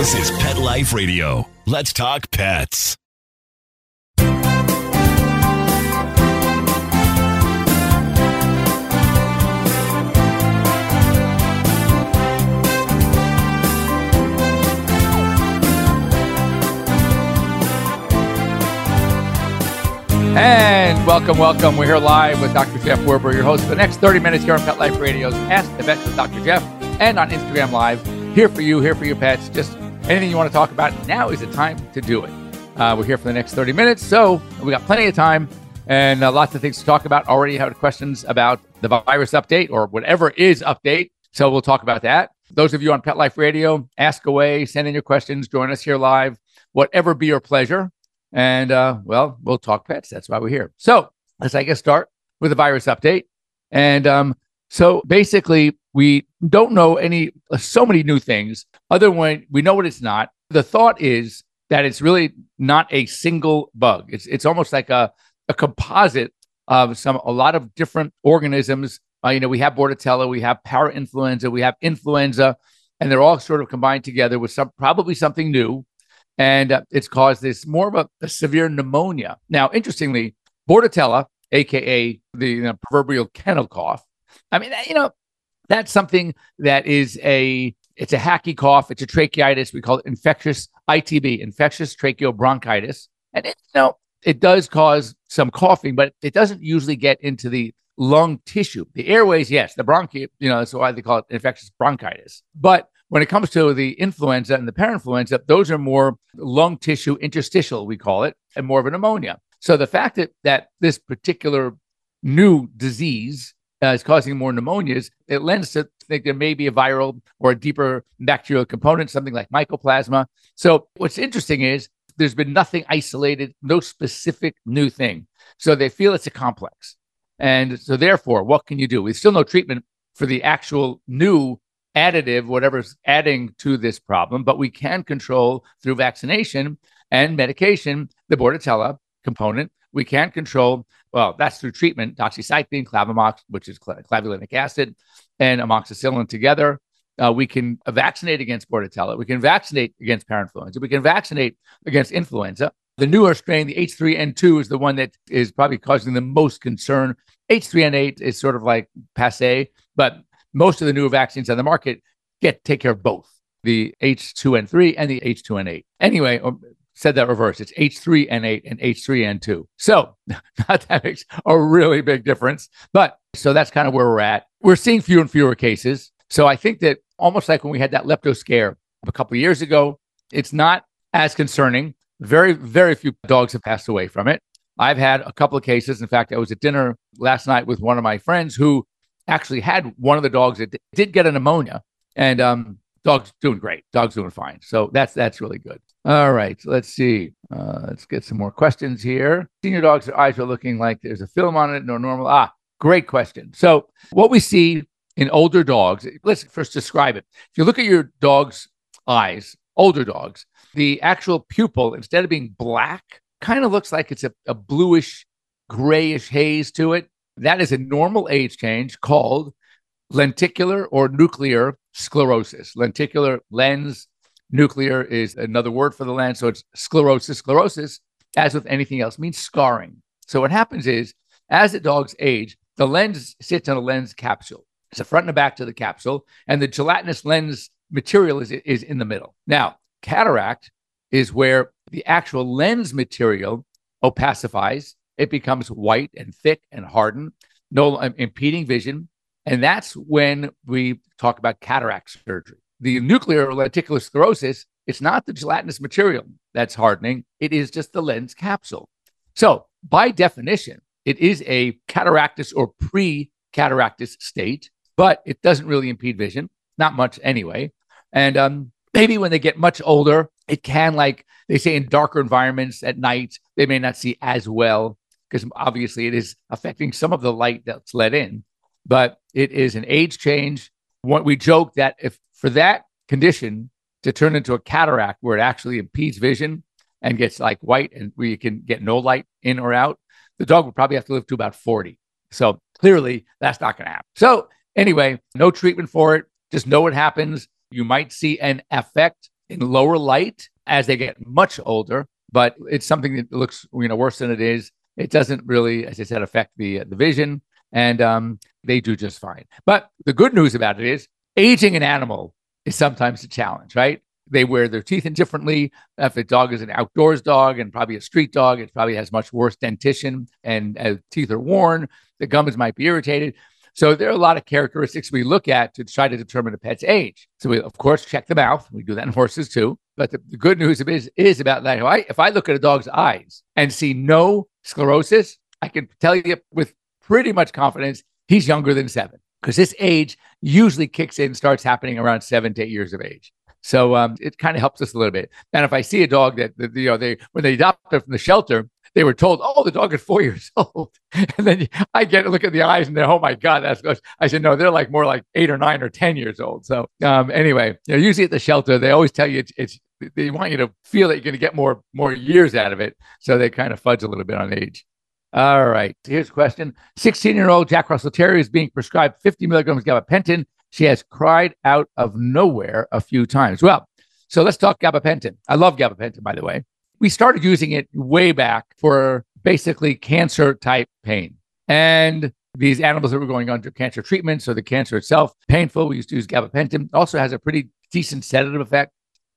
This is Pet Life Radio. Let's talk pets. And welcome, welcome. We're here live with Dr. Jeff Werber, your host for the next 30 minutes here on Pet Life Radio's Ask the Vet with Dr. Jeff and on Instagram Live. Here for you, here for your pets. Just anything you want to talk about, now is the time to do it. Uh, we're here for the next 30 minutes, so we got plenty of time and uh, lots of things to talk about. Already had questions about the virus update or whatever is update. So we'll talk about that. Those of you on Pet Life Radio, ask away, send in your questions, join us here live, whatever be your pleasure. And uh, well, we'll talk pets. That's why we're here. So let's, I guess, start with the virus update. And um, so basically, we don't know any, so many new things other than we know what it's not. The thought is that it's really not a single bug. It's, it's almost like a, a composite of some, a lot of different organisms. Uh, you know, we have Bordetella, we have parainfluenza, we have influenza, and they're all sort of combined together with some, probably something new and uh, it's caused this more of a, a, severe pneumonia. Now, interestingly, Bordetella, aka the you know, proverbial kennel cough, I mean, you know, that's something that is a it's a hacky cough. It's a tracheitis. We call it infectious ITB, infectious tracheobronchitis, and it, you know it does cause some coughing, but it doesn't usually get into the lung tissue. The airways, yes, the bronchi, you know, that's why they call it infectious bronchitis. But when it comes to the influenza and the parainfluenza, those are more lung tissue interstitial, we call it, and more of a pneumonia. So the fact that, that this particular new disease uh, is causing more pneumonias, it lends to think there may be a viral or a deeper bacterial component, something like mycoplasma. So what's interesting is there's been nothing isolated, no specific new thing. So they feel it's a complex. And so therefore, what can you do? We still no treatment for the actual new additive, whatever's adding to this problem, but we can control through vaccination and medication the Bordetella component. We can control, well, that's through treatment, doxycycline, clavamox, which is clavulanic acid, and amoxicillin together. Uh, we can vaccinate against Bordetella. We can vaccinate against parainfluenza. We can vaccinate against influenza. The newer strain, the H3N2, is the one that is probably causing the most concern. H3N8 is sort of like passe, but most of the newer vaccines on the market get take care of both the H2N3 and the H2N8. Anyway, um, said that reverse. It's H3N8 and H3N2. So not that makes a really big difference. But so that's kind of where we're at. We're seeing fewer and fewer cases. So I think that almost like when we had that lepto scare a couple years ago, it's not as concerning. Very, very few dogs have passed away from it. I've had a couple of cases. In fact, I was at dinner last night with one of my friends who actually had one of the dogs that did get a pneumonia, and um, dog's doing great. Dog's doing fine. So that's that's really good. All right, let's see. Uh, let's get some more questions here. Senior dogs' eyes are looking like there's a film on it, no normal. Ah, great question. So what we see in older dogs, let's first describe it. If you look at your dog's eyes, older dogs, the actual pupil, instead of being black, kind of looks like it's a, a bluish, grayish haze to it. That is a normal age change called lenticular or nuclear sclerosis. Lenticular lens, nuclear is another word for the lens. So it's sclerosis. Sclerosis, as with anything else, means scarring. So what happens is, as the dog's age, the lens sits on a lens capsule. It's the front and the back to the capsule, and the gelatinous lens material is, is in the middle. Now, cataract is where the actual lens material opacifies it becomes white and thick and hardened, no um, impeding vision. And that's when we talk about cataract surgery. The nuclear lenticular sclerosis, it's not the gelatinous material that's hardening, it is just the lens capsule. So, by definition, it is a cataractous or pre cataractous state, but it doesn't really impede vision, not much anyway. And um, maybe when they get much older, it can, like they say, in darker environments at night, they may not see as well because obviously it is affecting some of the light that's let in, but it is an age change. What we joke that if for that condition to turn into a cataract where it actually impedes vision and gets like white and where you can get no light in or out, the dog would probably have to live to about 40. So clearly that's not going to happen. So anyway, no treatment for it. Just know what happens. You might see an effect in lower light as they get much older, but it's something that looks you know worse than it is. It doesn't really, as I said, affect the the vision, and um, they do just fine. But the good news about it is aging an animal is sometimes a challenge, right? They wear their teeth in differently. If a dog is an outdoors dog and probably a street dog, it probably has much worse dentition and uh, teeth are worn. The gums might be irritated. So there are a lot of characteristics we look at to try to determine a pet's age. So we, of course, check the mouth. We do that in horses too. But the, the good news is, is about that. If I, if I look at a dog's eyes and see no sclerosis, I can tell you with pretty much confidence he's younger than seven because this age usually kicks in, starts happening around seven to eight years of age. So um, it kind of helps us a little bit. And if I see a dog that, that you know they when they adopt from the shelter, they were told, "Oh, the dog is four years old," and then I get to look at the eyes and they're, "Oh my god, that's." Gross. I said, "No, they're like more like eight or nine or ten years old." So um, anyway, you know, usually at the shelter, they always tell you it's, it's they want you to feel that you're going to get more more years out of it, so they kind of fudge a little bit on age. All right, here's a question: 16 year old Jack Russell Terrier is being prescribed 50 milligrams of gabapentin she has cried out of nowhere a few times. Well, so let's talk gabapentin. I love gabapentin, by the way. We started using it way back for basically cancer type pain. And these animals that were going under cancer treatment, so the cancer itself painful, we used to use gabapentin. Also has a pretty decent sedative effect,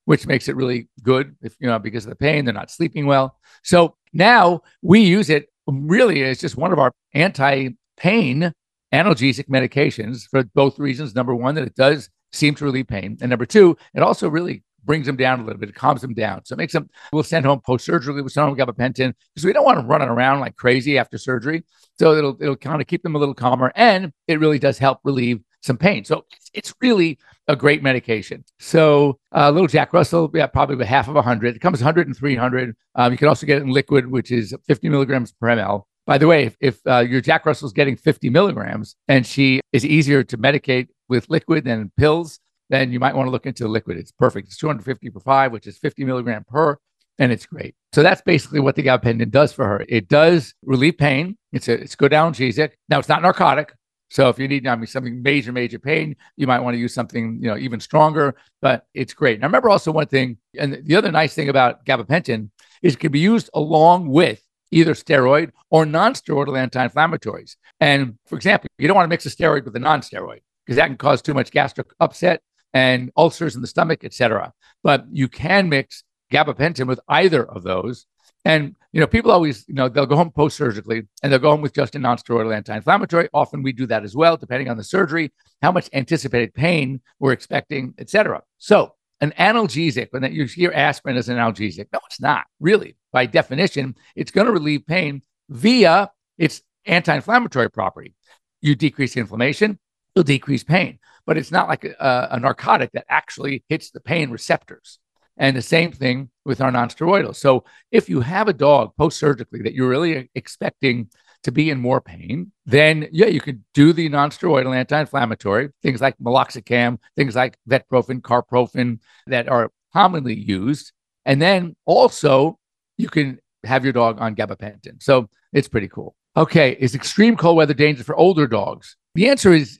which makes it really good if you know because of the pain, they're not sleeping well. So now we use it really as just one of our anti-pain analgesic medications for both reasons. Number one, that it does seem to relieve pain. And number two, it also really brings them down a little bit. It calms them down. So it makes them, we'll send home post surgery, we'll send home gabapentin because we don't want them running around like crazy after surgery. So it'll, it'll kind of keep them a little calmer and it really does help relieve some pain. So it's, really a great medication. So uh, little Jack Russell, yeah, probably about half of 100. It comes 100 and 300. Um, you can also get it in liquid, which is 50 milligrams per ml. By the way, if, if uh, your Jack Russell's getting 50 milligrams and she is easier to medicate with liquid than pills, then you might want to look into the liquid. It's perfect. It's 250 per five, which is 50 milligram per, and it's great. So that's basically what the gabapentin does for her. It does relieve pain. It's a it's good analgesic. Now it's not narcotic. So if you need I mean something major, major pain, you might want to use something, you know, even stronger, but it's great. And I remember also one thing, and the other nice thing about gabapentin is it can be used along with either steroid or non-steroidal anti-inflammatories. And for example, you don't want to mix a steroid with a non-steroid because that can cause too much gastric upset and ulcers in the stomach, etc. But you can mix gabapentin with either of those. And you know, people always, you know, they'll go home post-surgically and they'll go home with just a non-steroidal anti-inflammatory. Often we do that as well, depending on the surgery, how much anticipated pain we're expecting, etc. So an analgesic, when you hear aspirin as an analgesic, no, it's not really. By definition, it's going to relieve pain via its anti-inflammatory property. You decrease inflammation, you'll decrease pain, but it's not like a, a narcotic that actually hits the pain receptors. And the same thing with our nonsteroidals. So if you have a dog post-surgically that you're really expecting to be in more pain, then yeah, you could do the nonsteroidal anti-inflammatory, things like meloxicam, things like vetprofen, carprofen that are commonly used. And then also you can have your dog on gabapentin. So it's pretty cool. Okay, is extreme cold weather dangerous for older dogs? The answer is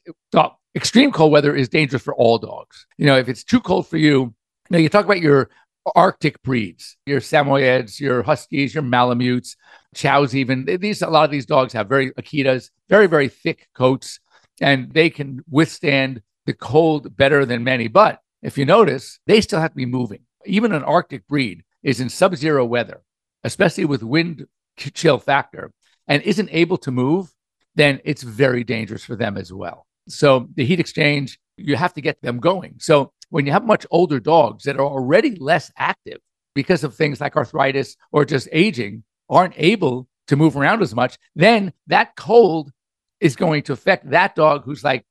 extreme cold weather is dangerous for all dogs. You know, if it's too cold for you, know, you talk about your Arctic breeds, your Samoyeds, your Huskies, your Malamutes, Chows, even these a lot of these dogs have very Akitas, very very thick coats, and they can withstand the cold better than many. But if you notice, they still have to be moving. Even an Arctic breed is in sub-zero weather, especially with wind chill factor, and isn't able to move, then it's very dangerous for them as well. So the heat exchange, you have to get them going. So when you have much older dogs that are already less active because of things like arthritis or just aging, aren't able to move around as much, then that cold is going to affect that dog who's like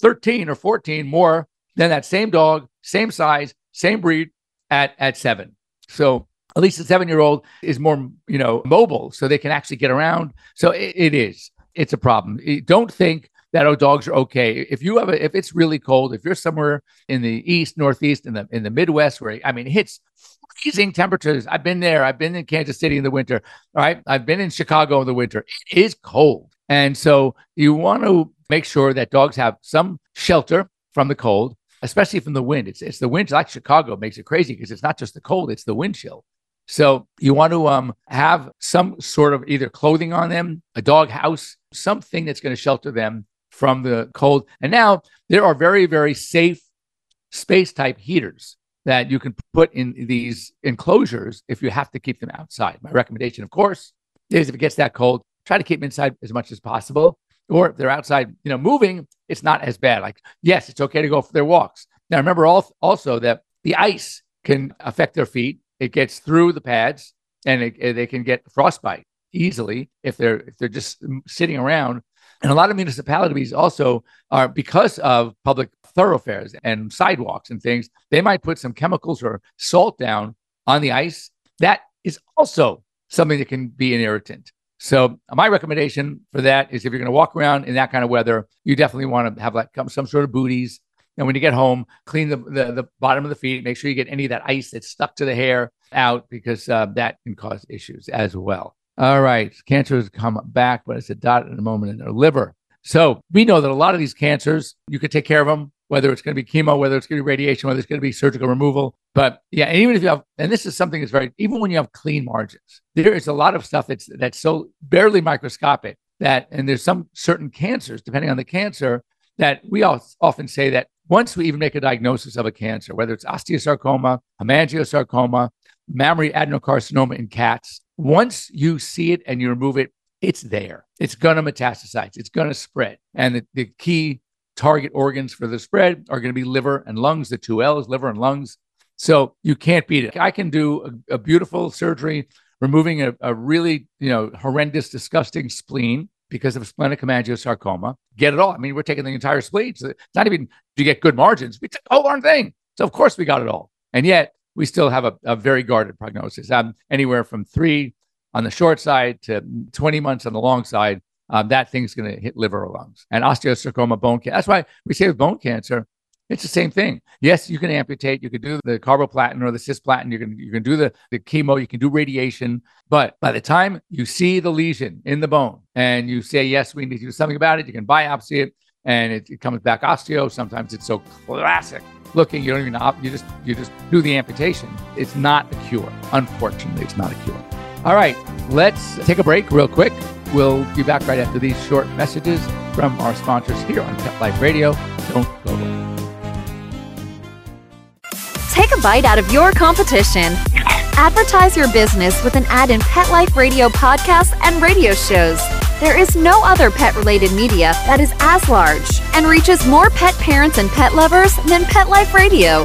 13 or 14 more than that same dog, same size, same breed at, at seven. So at least a seven year old is more, you know, mobile so they can actually get around. So it, it is, it's a problem. Don't think that oh dogs are okay. If you have a, if it's really cold, if you're somewhere in the east, northeast, in the in the Midwest where I mean it hits freezing temperatures. I've been there. I've been in Kansas City in the winter. All right. I've been in Chicago in the winter. It is cold. And so you want to make sure that dogs have some shelter from the cold. especially from the wind. It's it's the wind like Chicago makes it crazy because it's not just the cold, it's the wind chill. So you want to um, have some sort of either clothing on them, a dog house, something that's going to shelter them from the cold. And now there are very, very safe space type heaters that you can put in these enclosures if you have to keep them outside. My recommendation, of course, is if it gets that cold, try to keep them inside as much as possible. Or if they're outside, you know, moving, it's not as bad. Like, yes, it's okay to go for their walks. Now, remember also that the ice can affect their feet. It gets through the pads, and it, they can get frostbite easily if they're if they're just sitting around. And a lot of municipalities also are because of public thoroughfares and sidewalks and things. They might put some chemicals or salt down on the ice. That is also something that can be an irritant. So my recommendation for that is if you're going to walk around in that kind of weather, you definitely want to have like some sort of booties. And when you get home, clean the, the, the bottom of the feet. Make sure you get any of that ice that's stuck to the hair out because uh, that can cause issues as well. All right, cancers come back, but it's a dot in a moment in their liver. So we know that a lot of these cancers, you could take care of them whether it's going to be chemo, whether it's going to be radiation, whether it's going to be surgical removal. But yeah, even if you have, and this is something that's very, even when you have clean margins, there is a lot of stuff that's that's so barely microscopic that, and there's some certain cancers, depending on the cancer, that we all often say that once we even make a diagnosis of a cancer, whether it's osteosarcoma, hemangiosarcoma, mammary adenocarcinoma in cats, once you see it and you remove it, it's there. It's going to metastasize. It's going to spread. And the, the key target organs for the spread are going to be liver and lungs, the two L's, liver and lungs. So you can't beat it. I can do a, a beautiful surgery removing a, a, really, you know, horrendous, disgusting spleen because of splenic hemangiosarcoma. Get it all. I mean, we're taking the entire spleen. So it's not even do you get good margins. We took the whole darn thing. So of course we got it all. And yet we still have a, a very guarded prognosis. Um, anywhere from three on the short side to 20 months on the long side um, that thing's going to hit liver or lungs. And osteosarcoma, bone cancer. That's why we say with bone cancer, it's the same thing. Yes, you can amputate. You can do the carboplatin or the cisplatin. You can you can do the, the chemo. You can do radiation. But by the time you see the lesion in the bone and you say yes, we need to do something about it, you can biopsy it, and it, it comes back osteo. Sometimes it's so classic looking. You don't even op- you just you just do the amputation. It's not a cure. Unfortunately, it's not a cure. All right, let's take a break real quick. We'll be back right after these short messages from our sponsors here on Pet Life Radio. Don't go away. Take a bite out of your competition. Advertise your business with an ad in Pet Life Radio podcasts and radio shows. There is no other pet related media that is as large and reaches more pet parents and pet lovers than Pet Life Radio.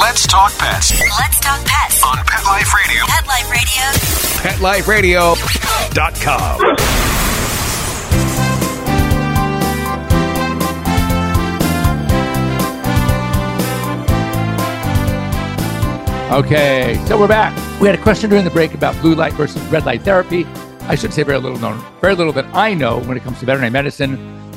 Let's talk pets. Let's talk pets on Pet Life Radio. Pet Life Radio. PetLifeRadio.com. Okay, so we're back. We had a question during the break about blue light versus red light therapy. I should say very little known, very little that I know when it comes to veterinary medicine.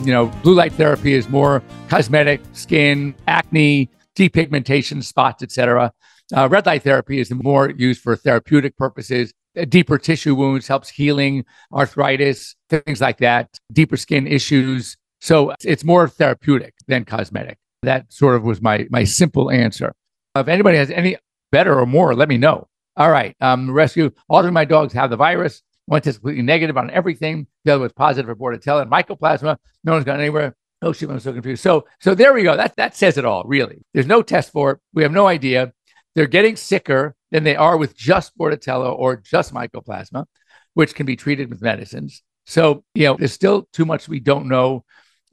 You know, blue light therapy is more cosmetic, skin, acne, depigmentation, spots, etc. Uh, red light therapy is more used for therapeutic purposes. Uh, deeper tissue wounds helps healing, arthritis, things like that, deeper skin issues. So it's more therapeutic than cosmetic. That sort of was my my simple answer. If anybody has any better or more, let me know. All right, um, rescue. All of my dogs have the virus. One test completely negative on everything. The other was positive for Bordetella and mycoplasma. No one's gone anywhere. Oh shoot, I'm so confused. So so there we go. That that says it all, really. There's no test for it. We have no idea. They're getting sicker than they are with just Bordetella or just mycoplasma, which can be treated with medicines. So, you know, there's still too much we don't know.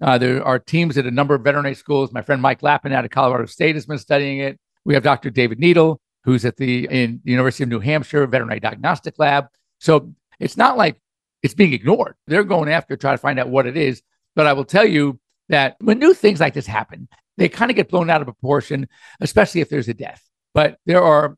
Uh, there are teams at a number of veterinary schools. My friend Mike Lappin out of Colorado State has been studying it. We have Dr. David Needle, who's at the in the University of New Hampshire Veterinary Diagnostic Lab. So it's not like it's being ignored. They're going after trying to find out what it is. But I will tell you that when new things like this happen, they kind of get blown out of proportion, especially if there's a death. But there are,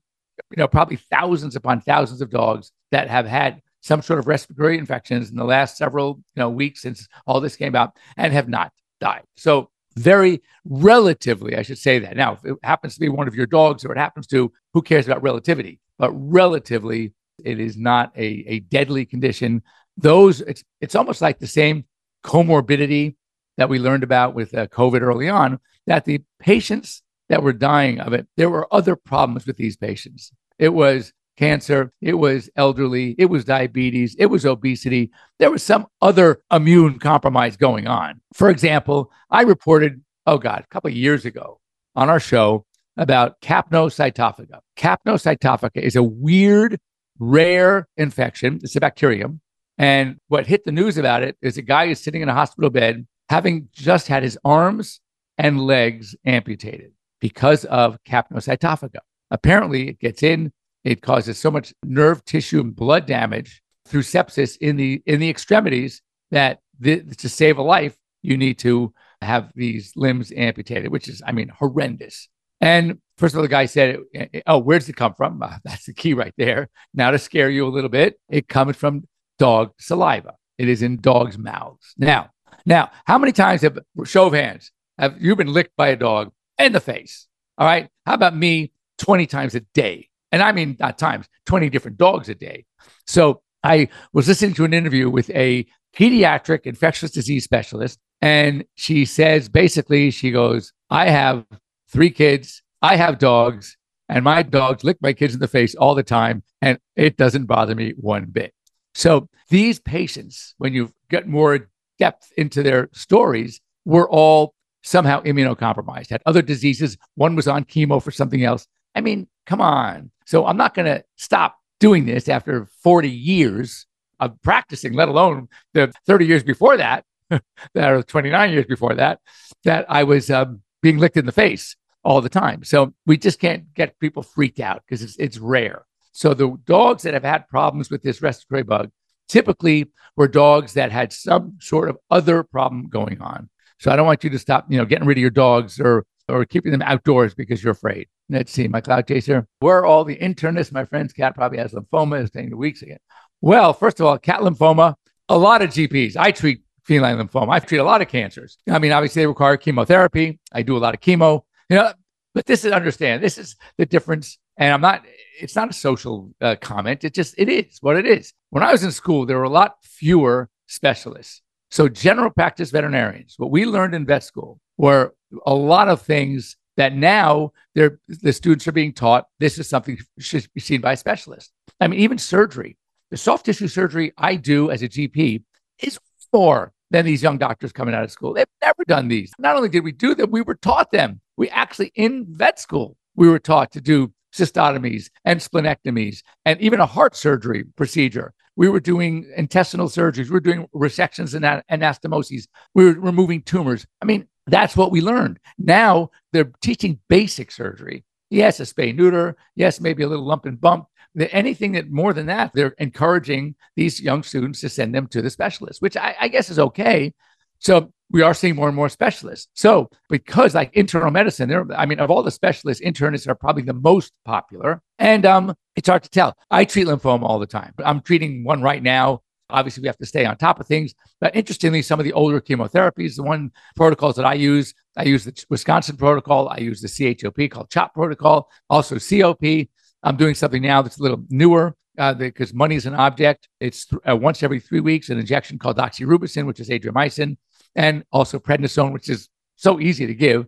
you know, probably thousands upon thousands of dogs that have had some sort of respiratory infections in the last several you know weeks since all this came out and have not died. So very relatively, I should say that. Now, if it happens to be one of your dogs or it happens to, who cares about relativity? But relatively, it is not a, a deadly condition. Those, it's, it's almost like the same comorbidity that we learned about with uh, COVID early on, that the patients that were dying of it, there were other problems with these patients. It was cancer, it was elderly, it was diabetes, it was obesity. There was some other immune compromise going on. For example, I reported, oh God, a couple of years ago on our show about capnocytophaga. Capnocytophaga is a weird, rare infection. It's a bacterium. And what hit the news about it is a guy is sitting in a hospital bed having just had his arms and legs amputated because of capnocytophaga. Apparently, it gets in it causes so much nerve tissue and blood damage through sepsis in the in the extremities that the, to save a life, you need to have these limbs amputated, which is, I mean, horrendous. And first of all, the guy said, "Oh, where does it come from?" Uh, that's the key right there. Now to scare you a little bit, it comes from dog saliva. It is in dogs' mouths. Now, now, how many times have show of hands have you been licked by a dog in the face? All right. How about me? Twenty times a day. And I mean, not times, 20 different dogs a day. So I was listening to an interview with a pediatric infectious disease specialist. And she says basically, she goes, I have three kids, I have dogs, and my dogs lick my kids in the face all the time. And it doesn't bother me one bit. So these patients, when you get more depth into their stories, were all somehow immunocompromised, had other diseases. One was on chemo for something else. I mean, come on. So I'm not going to stop doing this after 40 years of practicing, let alone the 30 years before that, or 29 years before that, that I was um, being licked in the face all the time. So we just can't get people freaked out because it's, it's rare. So the dogs that have had problems with this respiratory bug typically were dogs that had some sort of other problem going on. So I don't want you to stop, you know, getting rid of your dogs or or keeping them outdoors because you're afraid. Let's see, my cloud chaser. Where are all the internists? My friend's cat probably has lymphoma, is staying the weeks again. Well, first of all, cat lymphoma, a lot of GPs. I treat feline lymphoma. I treat a lot of cancers. I mean, obviously they require chemotherapy. I do a lot of chemo. You know, but this is understand. This is the difference. And I'm not. It's not a social uh, comment. It just it is what it is. When I was in school, there were a lot fewer specialists. So general practice veterinarians. What we learned in vet school were a lot of things that now they're, the students are being taught this is something should be seen by a specialist. I mean, even surgery, the soft tissue surgery I do as a GP is more than these young doctors coming out of school. They've never done these. Not only did we do them, we were taught them. We actually, in vet school, we were taught to do cystotomies and splenectomies and even a heart surgery procedure. We were doing intestinal surgeries. We were doing resections and anastomoses. We were removing tumors. I mean, that's what we learned. Now they're teaching basic surgery. Yes, a spay neuter. Yes, maybe a little lump and bump. Anything that more than that, they're encouraging these young students to send them to the specialist, which I, I guess is okay. So we are seeing more and more specialists. So because like internal medicine, there, I mean, of all the specialists, internists are probably the most popular. And um, it's hard to tell. I treat lymphoma all the time. I'm treating one right now Obviously, we have to stay on top of things. But interestingly, some of the older chemotherapies, the one protocols that I use, I use the Wisconsin protocol, I use the CHOP called CHOP protocol, also COP. I'm doing something now that's a little newer uh, because money is an object. It's th- uh, once every three weeks, an injection called doxorubicin, which is adriamycin, and also prednisone, which is so easy to give.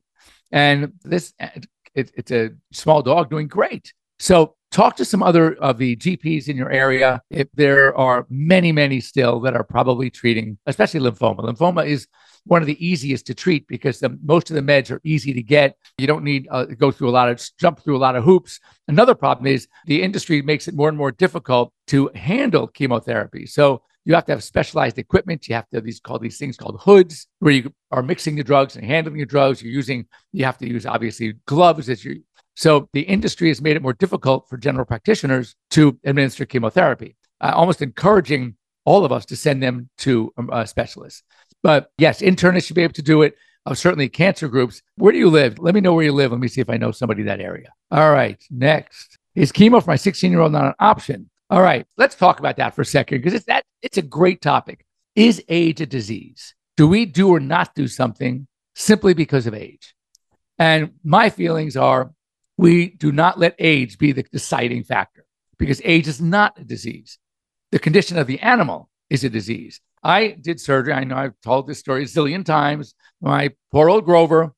And this, it, it's a small dog doing great. So talk to some other of the GPs in your area. If there are many, many still that are probably treating, especially lymphoma. Lymphoma is one of the easiest to treat because the, most of the meds are easy to get. You don't need uh, go through a lot of jump through a lot of hoops. Another problem is the industry makes it more and more difficult to handle chemotherapy. So you have to have specialized equipment. You have to have these called these things called hoods, where you are mixing the drugs and handling the drugs. You're using you have to use obviously gloves as you so the industry has made it more difficult for general practitioners to administer chemotherapy, uh, almost encouraging all of us to send them to um, uh, specialists. But yes, internists should be able to do it. of certainly cancer groups. Where do you live? Let me know where you live. Let me see if I know somebody in that area. All right, next. Is chemo for my 16 year old not an option? All right, let's talk about that for a second because it's that it's a great topic. Is age a disease? Do we do or not do something simply because of age? And my feelings are we do not let age be the deciding factor because age is not a disease. The condition of the animal is a disease. I did surgery. I know I've told this story a zillion times. My poor old Grover,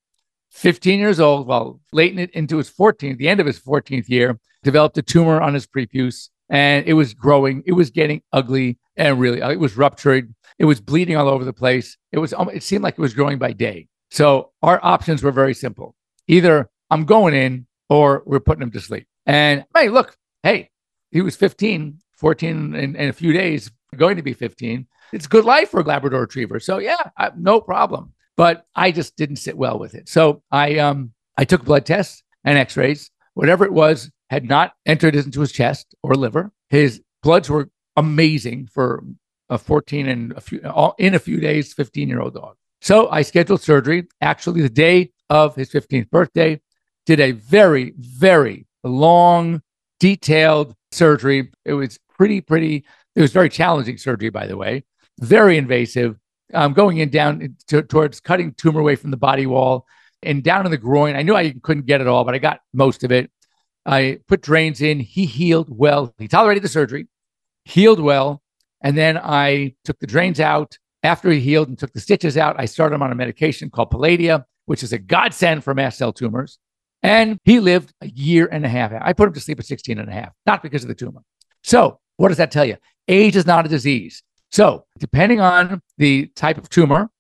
15 years old, well, late into his 14th, the end of his 14th year, developed a tumor on his prepuce and it was growing. It was getting ugly and really, it was ruptured. It was bleeding all over the place. It was, it seemed like it was growing by day. So our options were very simple. Either I'm going in or we're putting him to sleep. And hey, look, hey, he was 15, 14 in, in a few days, going to be 15. It's good life for a Labrador Retriever. So yeah, I, no problem. But I just didn't sit well with it. So I um I took blood tests and X-rays. Whatever it was had not entered into his chest or liver. His bloods were amazing for a 14 and a few all, in a few days 15 year old dog. So I scheduled surgery actually the day of his 15th birthday. Did a very very long detailed surgery. It was pretty pretty it was very challenging surgery by the way very invasive, um, going in down to, towards cutting tumor away from the body wall and down in the groin. I knew I couldn't get it all, but I got most of it. I put drains in. He healed well. He tolerated the surgery, healed well. And then I took the drains out. After he healed and took the stitches out, I started him on a medication called Palladia, which is a godsend for mast cell tumors. And he lived a year and a half. I put him to sleep at 16 and a half, not because of the tumor. So, what does that tell you? Age is not a disease. So, depending on the type of tumor,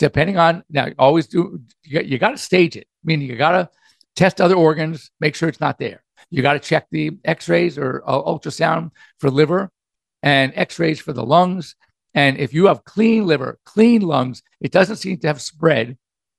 depending on now, always do you, you got to stage it. Meaning, you got to test other organs, make sure it's not there. You got to check the X-rays or uh, ultrasound for liver, and X-rays for the lungs. And if you have clean liver, clean lungs, it doesn't seem to have spread.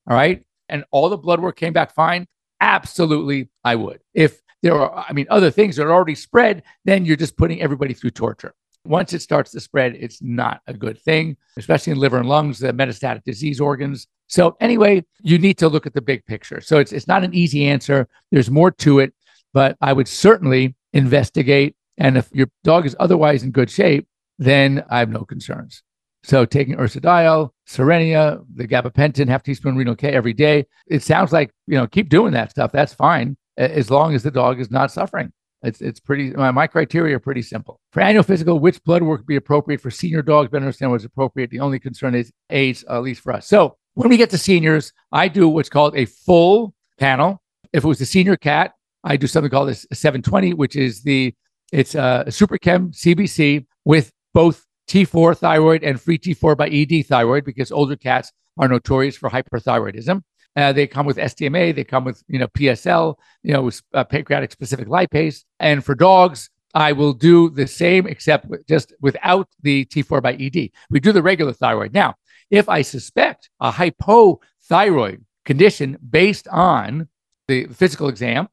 All right, and all the blood work came back fine. Absolutely, I would. If there are, I mean, other things that are already spread, then you're just putting everybody through torture. Once it starts to spread, it's not a good thing, especially in liver and lungs, the metastatic disease organs. So anyway, you need to look at the big picture. So it's it's not an easy answer. There's more to it, but I would certainly investigate. And if your dog is otherwise in good shape, then I have no concerns. So taking ursodiol, Cerenia, the gabapentin, half teaspoon renal K every day. It sounds like, you know, keep doing that stuff. That's fine as long as the dog is not suffering. It's it's pretty. My, my criteria are pretty simple. For annual physical, which blood work would be appropriate for senior dogs? Better understand what's appropriate. The only concern is age, at least for us. So when we get to seniors, I do what's called a full panel. If it was a senior cat, I do something called a 720, which is the it's a SuperChem CBC with both T4 thyroid and free T4 by ED thyroid because older cats are notorious for hyperthyroidism. Uh, they come with SDMA, they come with you know PSL, you know with, uh, pancreatic specific lipase, and for dogs, I will do the same except just without the T4 by ED. We do the regular thyroid. Now, if I suspect a hypothyroid condition based on the physical exam,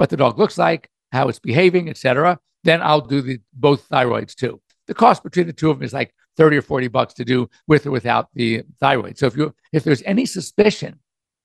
what the dog looks like, how it's behaving, etc., then I'll do the both thyroids too. The cost between the two of them is like 30 or 40 bucks to do with or without the thyroid. So if you if there's any suspicion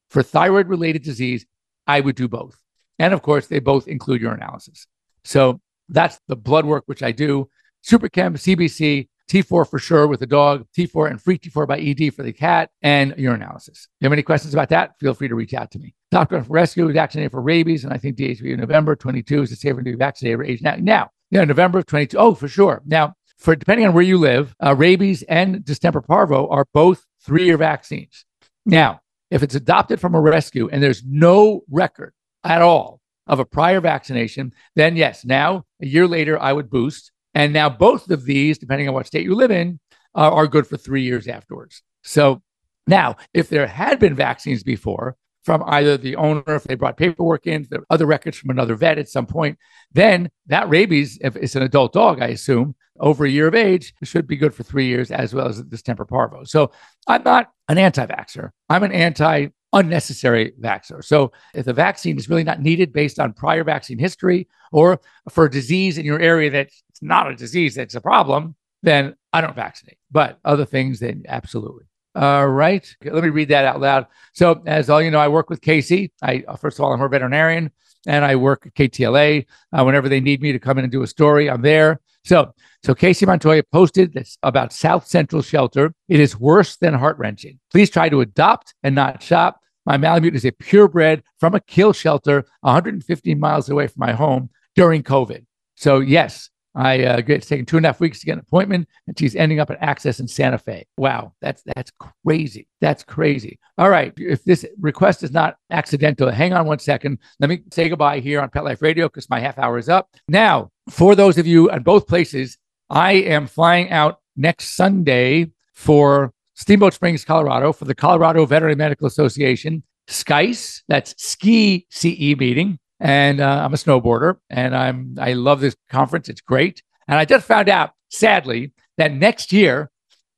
for thyroid related disease, I would do both. And of course, they both include urinalysis. So that's the blood work, which I do. Superchem, CBC, T4 for sure with the dog, T4 and free T4 by ED for the cat, and urinalysis. If you have any questions about that, feel free to reach out to me. Doctor for Rescue, vaccinated for rabies, and I think in November 22 is the safer to be vaccinated for age now. Now, yeah, November of 22. Oh, for sure. Now, for depending on where you live, uh, rabies and distemper parvo are both three-year vaccines. Now, if it's adopted from a rescue and there's no record at all of a prior vaccination, then yes, now a year later, I would boost. And now both of these, depending on what state you live in, uh, are good for three years afterwards. So now, if there had been vaccines before from either the owner, if they brought paperwork in, the other records from another vet at some point, then that rabies, if it's an adult dog, I assume, over a year of age should be good for three years, as well as distemper parvo. So I'm not an anti vaxxer. I'm an anti unnecessary vaxxer. So if the vaccine is really not needed based on prior vaccine history or for a disease in your area that's not a disease that's a problem, then I don't vaccinate. But other things, then absolutely. All right. Let me read that out loud. So, as all you know, I work with Casey. I first of all, I'm her veterinarian, and I work at KTLA. Uh, whenever they need me to come in and do a story, I'm there. So, so Casey Montoya posted this about South Central Shelter. It is worse than heart wrenching. Please try to adopt and not shop. My Malamute is a purebred from a kill shelter 150 miles away from my home during COVID. So, yes, I uh, get it's taken two and a half weeks to get an appointment, and she's ending up at Access in Santa Fe. Wow, that's that's crazy. That's crazy. All right, if this request is not accidental, hang on one second. Let me say goodbye here on Pet Life Radio because my half hour is up. Now, for those of you at both places, I am flying out next Sunday for Steamboat Springs, Colorado, for the Colorado Veterinary Medical Association SCICE. That's Ski CE meeting and uh, I'm a snowboarder, and I'm I love this conference. It's great, and I just found out, sadly, that next year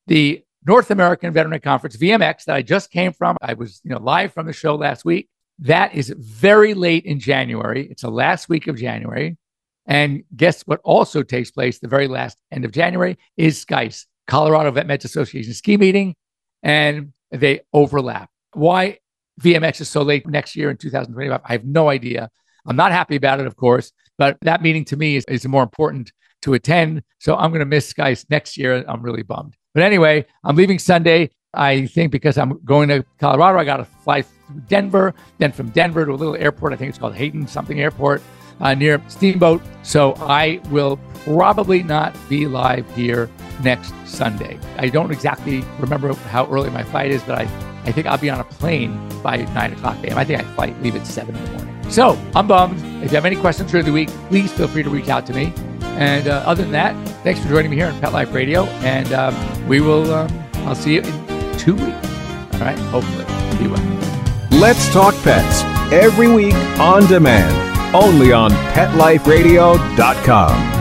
the North American Veterinary Conference (VMX) that I just came from, I was you know live from the show last week. That is very late in January. It's the last week of January, and guess what? Also takes place the very last end of January is SCICE, Colorado Vet Meds Association ski meeting, and they overlap. Why VMX is so late next year in 2025? I have no idea. I'm not happy about it, of course, but that meeting to me is, is more important to attend. So I'm going to miss SCICE next year. I'm really bummed. But anyway, I'm leaving Sunday. I think because I'm going to Colorado, I got to fly through Denver, then from Denver to a little airport. I think it's called Hayden something airport uh, near Steamboat. So I will probably not be live here next Sunday. I don't exactly remember how early my flight is, but I, I think I'll be on a plane by nine o'clock a.m. I think I flight leave at seven in the morning. So I'm bummed. If you have any questions during the week, please feel free to reach out to me. And uh, other than that, thanks for joining me here on Pet Life Radio. And um, we will, um, I'll see you in two weeks. All right. Hopefully. Be well. Let's Talk Pets every week on demand, only on PetLifeRadio.com.